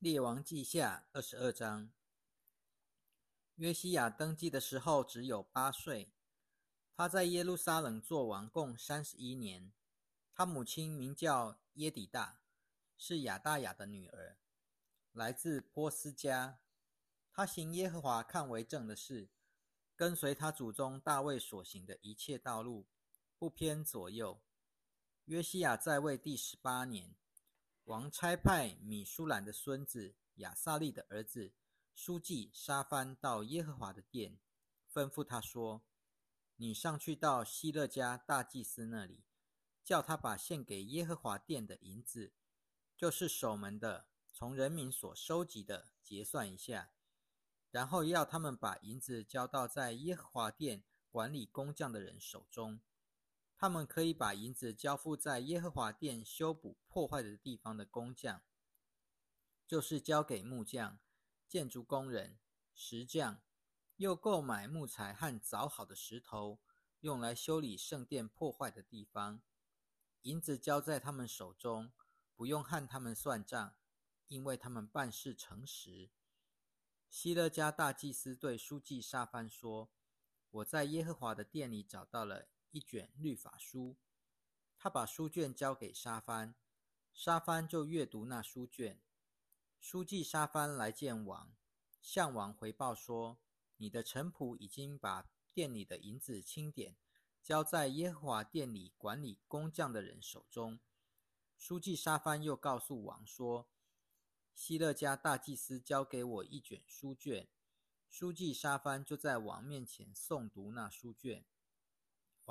列王记下二十二章。约西亚登基的时候只有八岁，他在耶路撒冷做王共三十一年。他母亲名叫耶底大，是亚大雅的女儿，来自波斯家。他行耶和华看为正的事，跟随他祖宗大卫所行的一切道路，不偏左右。约西亚在位第十八年。王差派米舒兰的孙子亚萨利的儿子书记沙番到耶和华的殿，吩咐他说：“你上去到希勒家大祭司那里，叫他把献给耶和华殿的银子，就是守门的从人民所收集的结算一下，然后要他们把银子交到在耶和华殿管理工匠的人手中。”他们可以把银子交付在耶和华殿修补破坏的地方的工匠，就是交给木匠、建筑工人、石匠，又购买木材和凿好的石头，用来修理圣殿破坏的地方。银子交在他们手中，不用和他们算账，因为他们办事诚实。希勒家大祭司对书记沙番说：“我在耶和华的殿里找到了。”一卷律法书，他把书卷交给沙番，沙番就阅读那书卷。书记沙番来见王，向王回报说：“你的臣仆已经把店里的银子清点，交在耶和华殿里管理工匠的人手中。”书记沙番又告诉王说：“希勒家大祭司交给我一卷书卷。”书记沙番就在王面前诵读那书卷。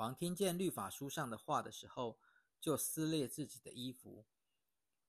王听见律法书上的话的时候，就撕裂自己的衣服。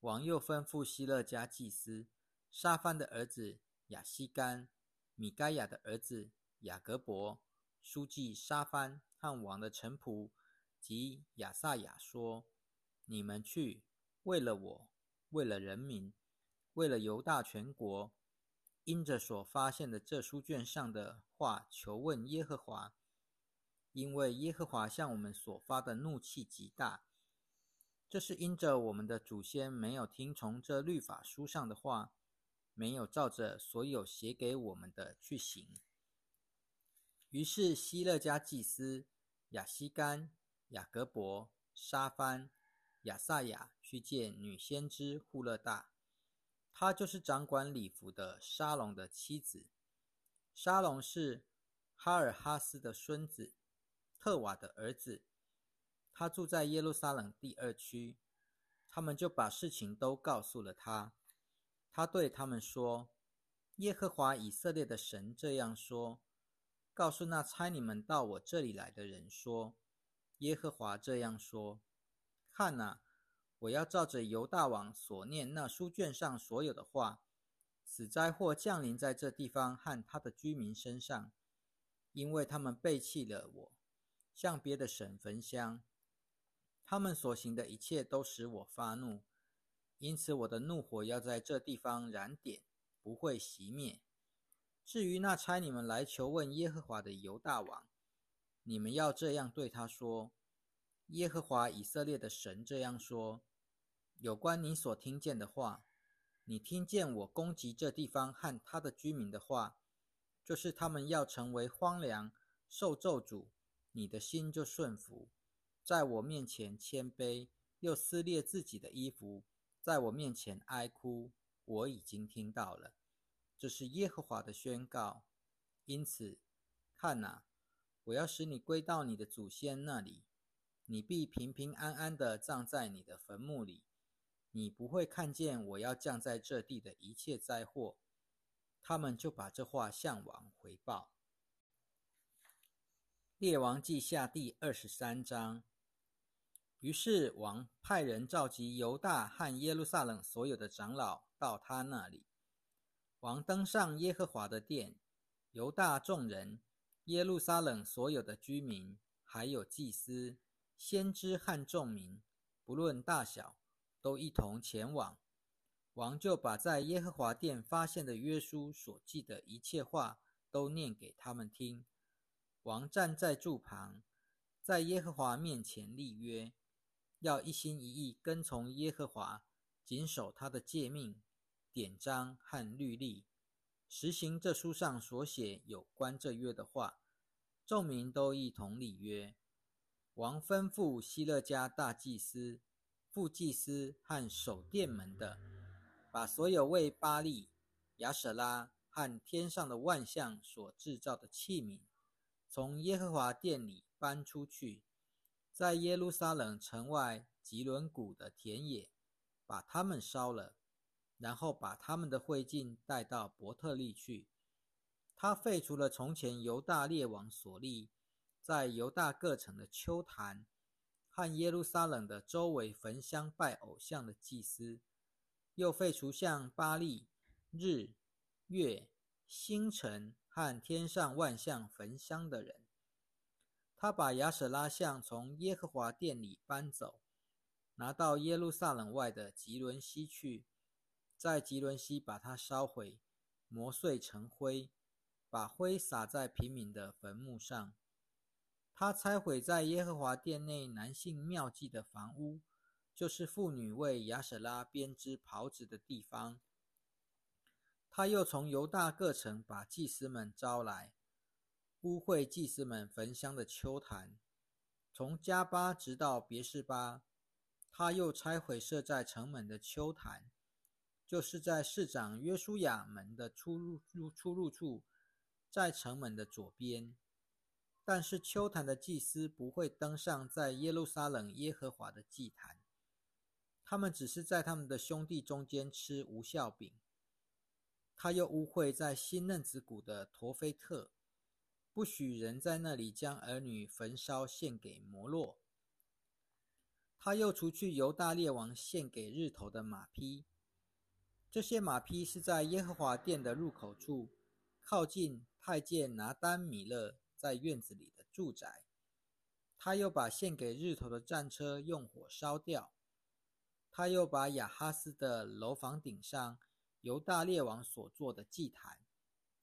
王又吩咐希勒家祭司沙番的儿子亚西干、米该亚的儿子雅各伯、书记沙番和王的臣仆及亚萨雅说：“你们去，为了我，为了人民，为了犹大全国，因着所发现的这书卷上的话，求问耶和华。”因为耶和华向我们所发的怒气极大，这是因着我们的祖先没有听从这律法书上的话，没有照着所有写给我们的去行。于是希勒家祭司亚西干、雅各伯、沙番、亚萨雅去见女先知户勒大，她就是掌管礼服的沙龙的妻子。沙龙是哈尔哈斯的孙子。特瓦的儿子，他住在耶路撒冷第二区。他们就把事情都告诉了他。他对他们说：“耶和华以色列的神这样说：告诉那差你们到我这里来的人说：耶和华这样说：看哪，我要照着犹大王所念那书卷上所有的话，死灾祸降临在这地方和他的居民身上，因为他们背弃了我。”向别的神焚香，他们所行的一切都使我发怒，因此我的怒火要在这地方燃点，不会熄灭。至于那差你们来求问耶和华的犹大王，你们要这样对他说：耶和华以色列的神这样说：有关你所听见的话，你听见我攻击这地方和他的居民的话，就是他们要成为荒凉，受咒诅。你的心就顺服，在我面前谦卑，又撕裂自己的衣服，在我面前哀哭。我已经听到了，这是耶和华的宣告。因此，看哪，我要使你归到你的祖先那里，你必平平安安的葬在你的坟墓里。你不会看见我要降在这地的一切灾祸。他们就把这话向王回报。列王记下第二十三章。于是王派人召集犹大和耶路撒冷所有的长老到他那里。王登上耶和华的殿，犹大众人、耶路撒冷所有的居民，还有祭司、先知和众民，不论大小，都一同前往。王就把在耶和华殿发现的约书所记的一切话，都念给他们听。王站在柱旁，在耶和华面前立约，要一心一意跟从耶和华，谨守他的诫命，典章和律例，实行这书上所写有关这约的话。众民都一同立约。王吩咐希勒家大祭司、副祭司和守殿门的，把所有为巴利、亚舍拉和天上的万象所制造的器皿，从耶和华殿里搬出去，在耶路撒冷城外吉伦谷的田野，把它们烧了，然后把他们的灰烬带到伯特利去。他废除了从前犹大列王所立在犹大各城的丘坛和耶路撒冷的周围焚香拜偶像的祭司，又废除向巴利、日、月、星辰和天上万象焚香的人。他把亚舍拉像从耶和华殿里搬走，拿到耶路撒冷外的吉伦西去，在吉伦西把它烧毁，磨碎成灰。把灰撒在平民的坟墓上。他拆毁在耶和华殿内男性庙祭的房屋，就是妇女为亚舍拉编织袍子的地方。他又从犹大各城把祭司们招来，污秽祭司们焚香的丘坛，从加巴直到别是巴。他又拆毁设在城门的丘坛，就是在市长约书亚门的出入入出入处。在城门的左边，但是秋坛的祭司不会登上在耶路撒冷耶和华的祭坛，他们只是在他们的兄弟中间吃无效饼。他又污秽在新嫩子谷的陀菲特，不许人在那里将儿女焚烧献给摩洛。他又除去犹大列王献给日头的马匹，这些马匹是在耶和华殿的入口处。靠近太监拿丹米勒在院子里的住宅，他又把献给日头的战车用火烧掉。他又把亚哈斯的楼房顶上犹大列王所做的祭坛，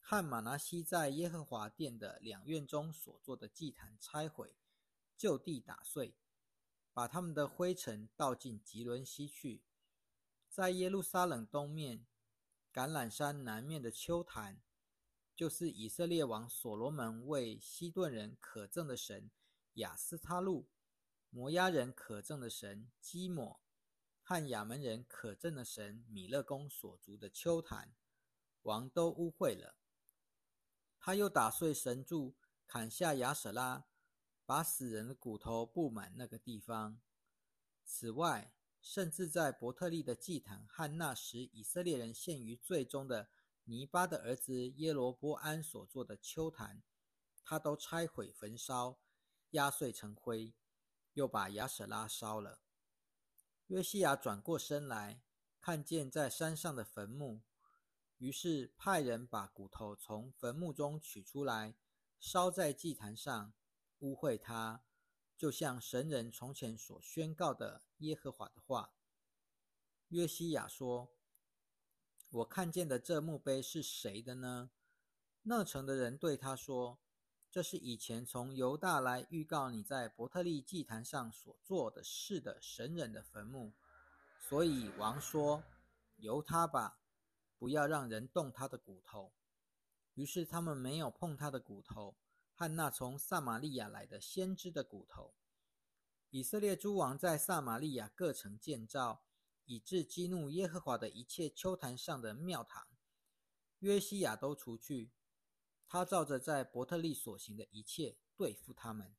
和马拿西在耶和华殿的两院中所做的祭坛拆毁，就地打碎，把他们的灰尘倒进吉伦西去，在耶路撒冷东面橄榄山南面的丘坛。就是以色列王所罗门为西顿人可憎的神亚斯他路，摩押人可憎的神基摩，和亚门人可憎的神米勒公所筑的丘坛，王都污秽了。他又打碎神柱，砍下亚舍拉，把死人的骨头布满那个地方。此外，甚至在伯特利的祭坛和那时以色列人陷于最终的。尼巴的儿子耶罗波安所做的丘坛，他都拆毁焚烧，压碎成灰，又把亚舍拉烧了。约西亚转过身来，看见在山上的坟墓，于是派人把骨头从坟墓中取出来，烧在祭坛上，污秽它，就像神人从前所宣告的耶和华的话。约西亚说。我看见的这墓碑是谁的呢？那城的人对他说：“这是以前从犹大来预告你在伯特利祭坛上所做的事的神人的坟墓。”所以王说：“由他吧，不要让人动他的骨头。”于是他们没有碰他的骨头和那从撒玛利亚来的先知的骨头。以色列诸王在撒玛利亚各城建造。以致激怒耶和华的一切丘坛上的庙堂，约西亚都除去。他照着在伯特利所行的一切对付他们。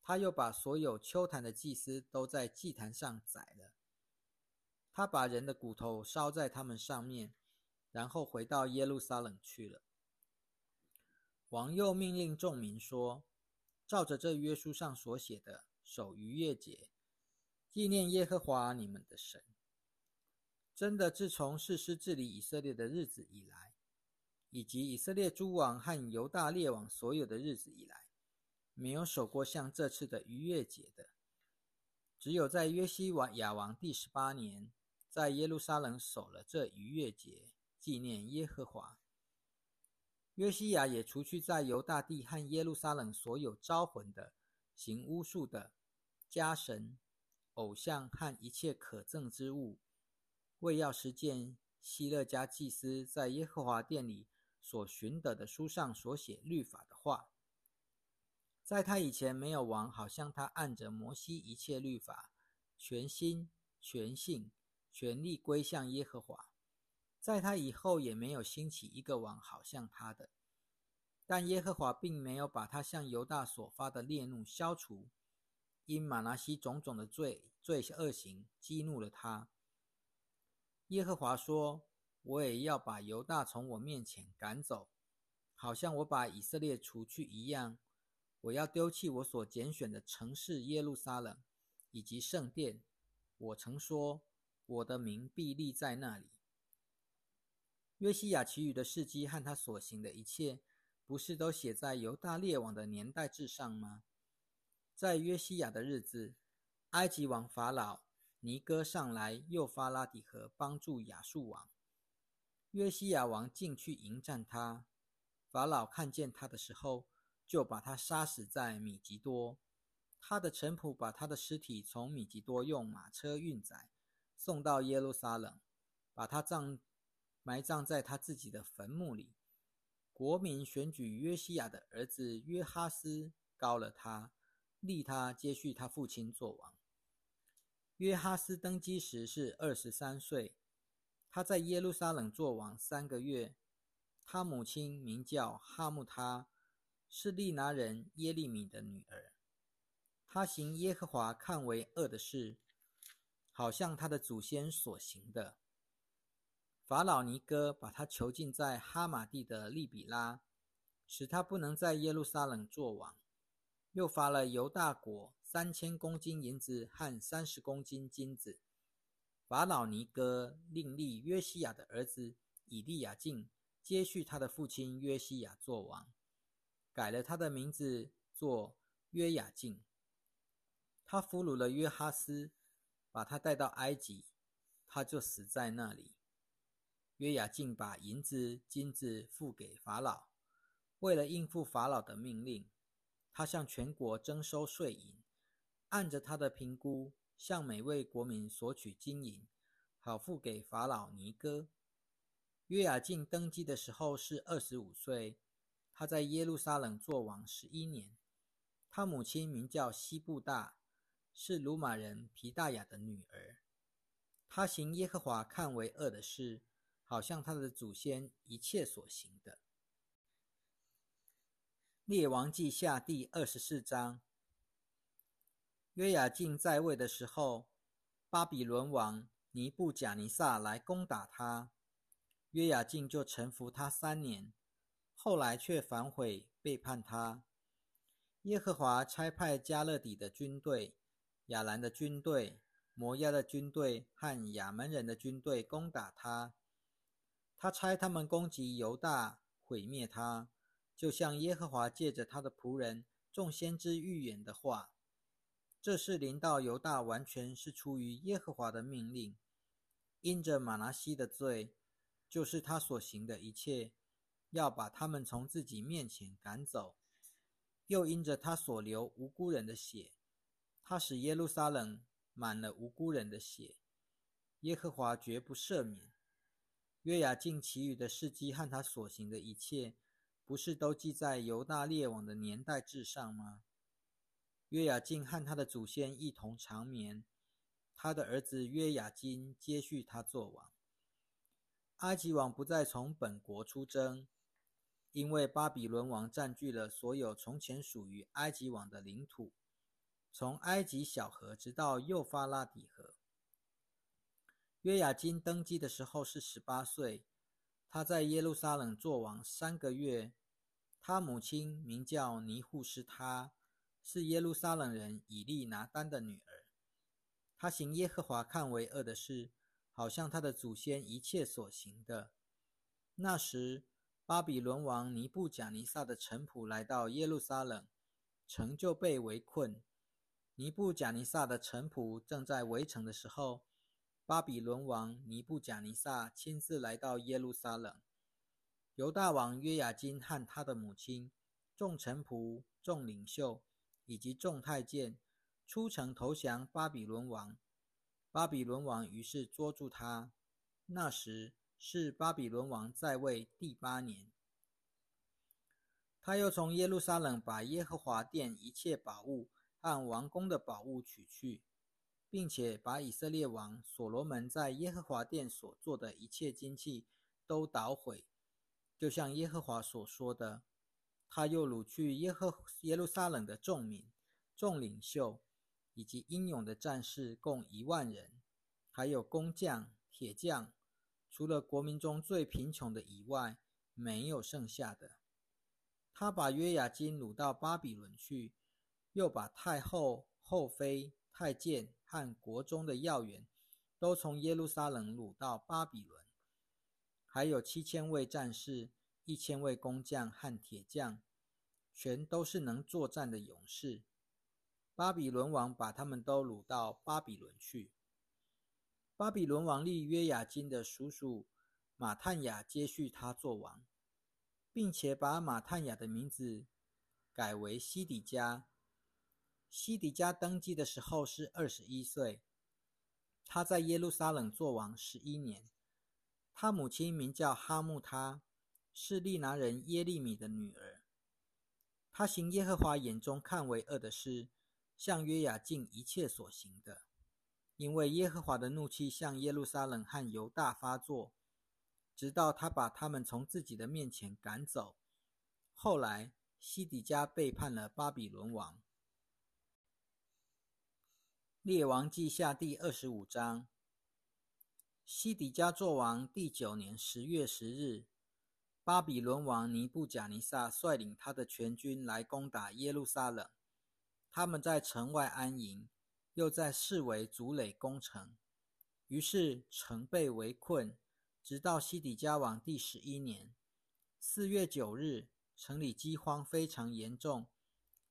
他又把所有丘坛的祭司都在祭坛上宰了。他把人的骨头烧在他们上面，然后回到耶路撒冷去了。王又命令众民说：“照着这约书上所写的，守逾越节，纪念耶和华你们的神。”真的，自从士师治理以色列的日子以来，以及以色列诸王和犹大列王所有的日子以来，没有守过像这次的逾越节的。只有在约西王亚王第十八年，在耶路撒冷守了这逾越节，纪念耶和华。约西亚也除去在犹大地和耶路撒冷所有招魂的、行巫术的、家神、偶像和一切可憎之物。为要实践希勒家祭司在耶和华殿里所寻得的书上所写律法的话。在他以前，没有王好像他按着摩西一切律法，全心全性全力归向耶和华。在他以后，也没有兴起一个王好像他的。但耶和华并没有把他向犹大所发的烈怒消除，因马拿西种种的罪罪恶行激怒了他。耶和华说：“我也要把犹大从我面前赶走，好像我把以色列除去一样。我要丢弃我所拣选的城市耶路撒冷以及圣殿。我曾说，我的名必立在那里。”约西亚其余的事迹和他所行的一切，不是都写在犹大列王的年代志上吗？在约西亚的日子，埃及王法老。尼哥上来，又发拉底河帮助亚述王。约西亚王进去迎战他。法老看见他的时候，就把他杀死在米吉多。他的臣仆把他的尸体从米吉多用马车运载，送到耶路撒冷，把他葬埋葬在他自己的坟墓里。国民选举约西亚的儿子约哈斯，高了他，立他接续他父亲做王。约哈斯登基时是二十三岁，他在耶路撒冷做王三个月。他母亲名叫哈木他，是利拿人耶利米的女儿。他行耶和华看为恶的事，好像他的祖先所行的。法老尼哥把他囚禁在哈马地的利比拉，使他不能在耶路撒冷做王。又罚了犹大国。三千公斤银子和三十公斤金子。法老尼哥另立约西亚的儿子以利亚敬接续他的父亲约西亚做王，改了他的名字做约雅敬。他俘虏了约哈斯，把他带到埃及，他就死在那里。约雅敬把银子、金子付给法老，为了应付法老的命令，他向全国征收税银。按着他的评估，向每位国民索取金银，好付给法老尼哥。约雅敬登基的时候是二十五岁，他在耶路撒冷做王十一年。他母亲名叫西布大，是鲁马人皮大雅的女儿。他行耶和华看为恶的事，好像他的祖先一切所行的。列王记下第二十四章。约雅敬在位的时候，巴比伦王尼布贾尼撒来攻打他，约雅敬就臣服他三年，后来却反悔背叛他。耶和华差派加勒底的军队、亚兰的军队、摩押的军队和亚门人的军队攻打他，他差他们攻击犹大，毁灭他，就像耶和华借着他的仆人众先知预言的话。这是临到犹大，完全是出于耶和华的命令。因着马拿西的罪，就是他所行的一切，要把他们从自己面前赶走；又因着他所流无辜人的血，他使耶路撒冷满了无辜人的血，耶和华绝不赦免。约雅敬其余的事迹和他所行的一切，不是都记在犹大列王的年代志上吗？约雅敬和他的祖先一同长眠，他的儿子约雅金接续他做王。埃及王不再从本国出征，因为巴比伦王占据了所有从前属于埃及王的领土，从埃及小河直到幼发拉底河。约雅金登基的时候是十八岁，他在耶路撒冷做王三个月。他母亲名叫尼护施他。是耶路撒冷人以利拿丹的女儿，她行耶和华看为恶的事，好像他的祖先一切所行的。那时，巴比伦王尼布贾尼撒的臣仆来到耶路撒冷，城就被围困。尼布贾尼撒的臣仆正在围城的时候，巴比伦王尼布贾尼撒亲自来到耶路撒冷。犹大王约雅金和他的母亲、众臣仆、众领袖。以及众太监出城投降巴比伦王，巴比伦王于是捉住他。那时是巴比伦王在位第八年。他又从耶路撒冷把耶和华殿一切宝物和王宫的宝物取去，并且把以色列王所罗门在耶和华殿所做的一切金器都捣毁，就像耶和华所说的。他又掳去耶和耶路撒冷的众民、众领袖以及英勇的战士，共一万人，还有工匠、铁匠，除了国民中最贫穷的以外，没有剩下的。他把约雅金掳到巴比伦去，又把太后、后妃、太监和国中的要员，都从耶路撒冷掳到巴比伦，还有七千位战士。一千位工匠和铁匠，全都是能作战的勇士。巴比伦王把他们都掳到巴比伦去。巴比伦王立约雅金的叔叔马探雅接续他做王，并且把马探雅的名字改为西底家。西底家登基的时候是二十一岁，他在耶路撒冷做王十一年。他母亲名叫哈木他。是利拿人耶利米的女儿。他行耶和华眼中看为恶的事，向约雅敬一切所行的，因为耶和华的怒气向耶路撒冷和犹大发作，直到他把他们从自己的面前赶走。后来西底家背叛了巴比伦王。列王记下第二十五章。西底家作王第九年十月十日。巴比伦王尼布贾尼撒率领他的全军来攻打耶路撒冷，他们在城外安营，又在四围筑垒攻城，于是城被围困，直到西底家王第十一年四月九日，城里饥荒非常严重，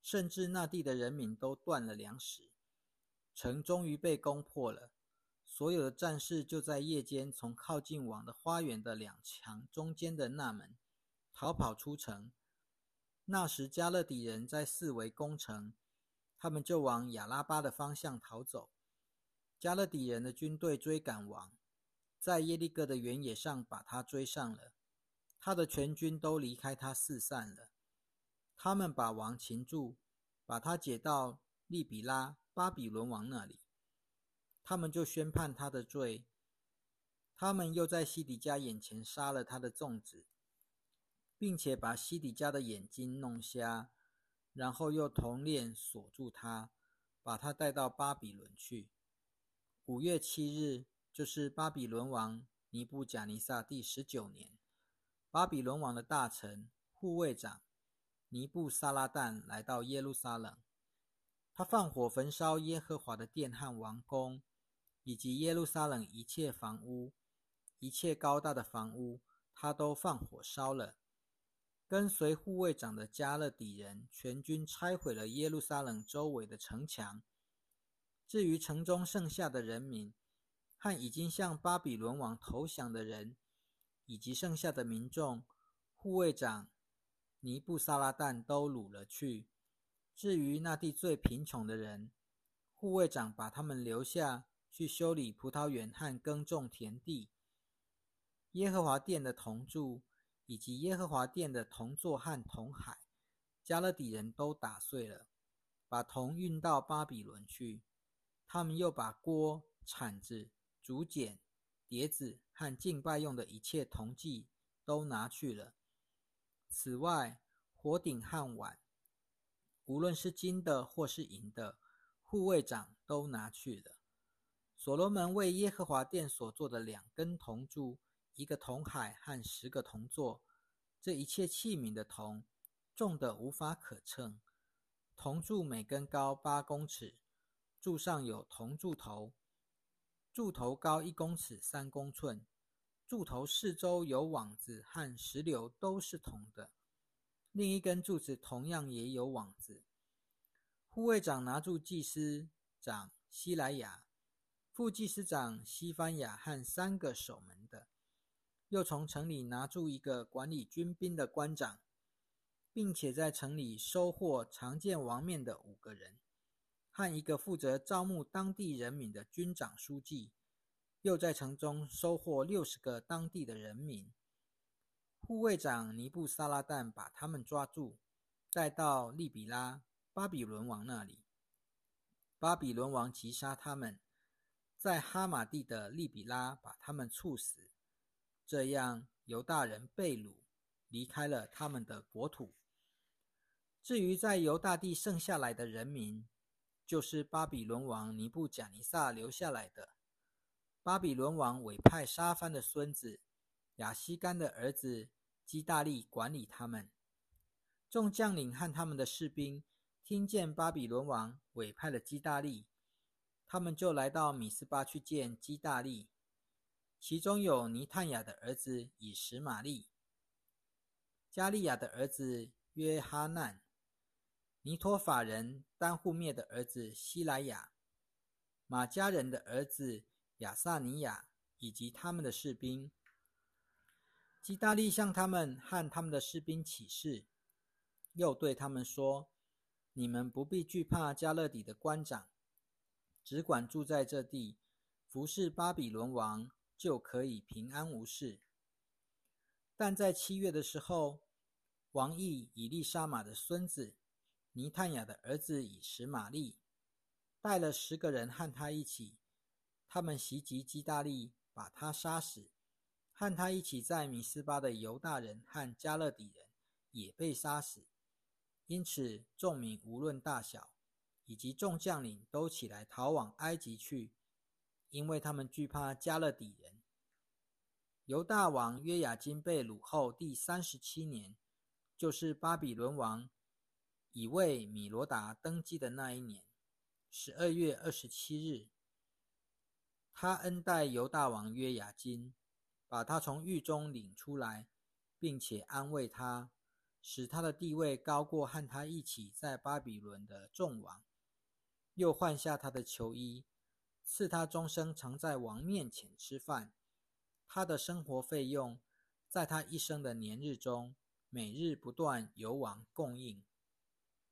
甚至那地的人民都断了粮食，城终于被攻破了。所有的战士就在夜间从靠近王的花园的两墙中间的那门逃跑出城。那时加勒底人在四围攻城，他们就往亚拉巴的方向逃走。加勒底人的军队追赶王，在耶利哥的原野上把他追上了，他的全军都离开他四散了。他们把王擒住，把他解到利比拉巴比伦王那里。他们就宣判他的罪。他们又在西底家眼前杀了他的粽子，并且把西底家的眼睛弄瞎，然后又铜链锁住他，把他带到巴比伦去。五月七日，就是巴比伦王尼布贾尼撒第十九年，巴比伦王的大臣、护卫长尼布撒拉旦来到耶路撒冷，他放火焚烧耶和华的殿和王宫。以及耶路撒冷一切房屋、一切高大的房屋，他都放火烧了。跟随护卫长的加勒底人全军拆毁了耶路撒冷周围的城墙。至于城中剩下的人民和已经向巴比伦王投降的人，以及剩下的民众，护卫长尼布撒拉旦都掳了去。至于那地最贫穷的人，护卫长把他们留下。去修理葡萄园和耕种田地。耶和华殿的铜柱以及耶和华殿的铜座和铜海，加勒底人都打碎了，把铜运到巴比伦去。他们又把锅、铲子、竹简、碟子和敬拜用的一切铜器都拿去了。此外，火鼎和碗，无论是金的或是银的，护卫长都拿去了。所罗门为耶和华殿所做的两根铜柱、一个铜海和十个铜座，这一切器皿的铜重的无法可称。铜柱每根高八公尺，柱上有铜柱头，柱头高一公尺三公寸，柱头四周有网子和石榴，都是铜的。另一根柱子同样也有网子。护卫长拿住祭司长希莱亚。副祭司长西番雅和三个守门的，又从城里拿住一个管理军兵的官长，并且在城里收获常见王面的五个人，和一个负责招募当地人民的军长书记。又在城中收获六十个当地的人民。护卫长尼布撒拉旦把他们抓住，带到利比拉巴比伦王那里。巴比伦王击杀他们，在哈马地的利比拉把他们处死。这样，犹大人被掳，离开了他们的国土。至于在犹大地剩下来的人民，就是巴比伦王尼布贾尼撒留下来的。巴比伦王委派沙番的孙子亚西干的儿子基大利管理他们。众将领和他们的士兵听见巴比伦王委派了基大利，他们就来到米斯巴去见基大利。其中有尼探雅的儿子以实玛利、加利亚的儿子约哈难、尼托法人丹户灭的儿子希莱亚、马家人的儿子。亚萨尼亚以及他们的士兵，基大利向他们和他们的士兵起誓，又对他们说：“你们不必惧怕加勒底的官长，只管住在这地，服侍巴比伦王，就可以平安无事。”但在七月的时候，王毅以利沙玛的孙子尼探雅的儿子以实玛利带了十个人和他一起。他们袭击基大利，把他杀死，和他一起在米斯巴的犹大人和加勒底人也被杀死。因此，众民无论大小，以及众将领都起来逃往埃及去，因为他们惧怕加勒底人。犹大王约雅金被掳后第三十七年，就是巴比伦王以为米罗达登基的那一年，十二月二十七日。他恩待犹大王约雅金，把他从狱中领出来，并且安慰他，使他的地位高过和他一起在巴比伦的众王。又换下他的囚衣，赐他终生常在王面前吃饭。他的生活费用，在他一生的年日中，每日不断由王供应。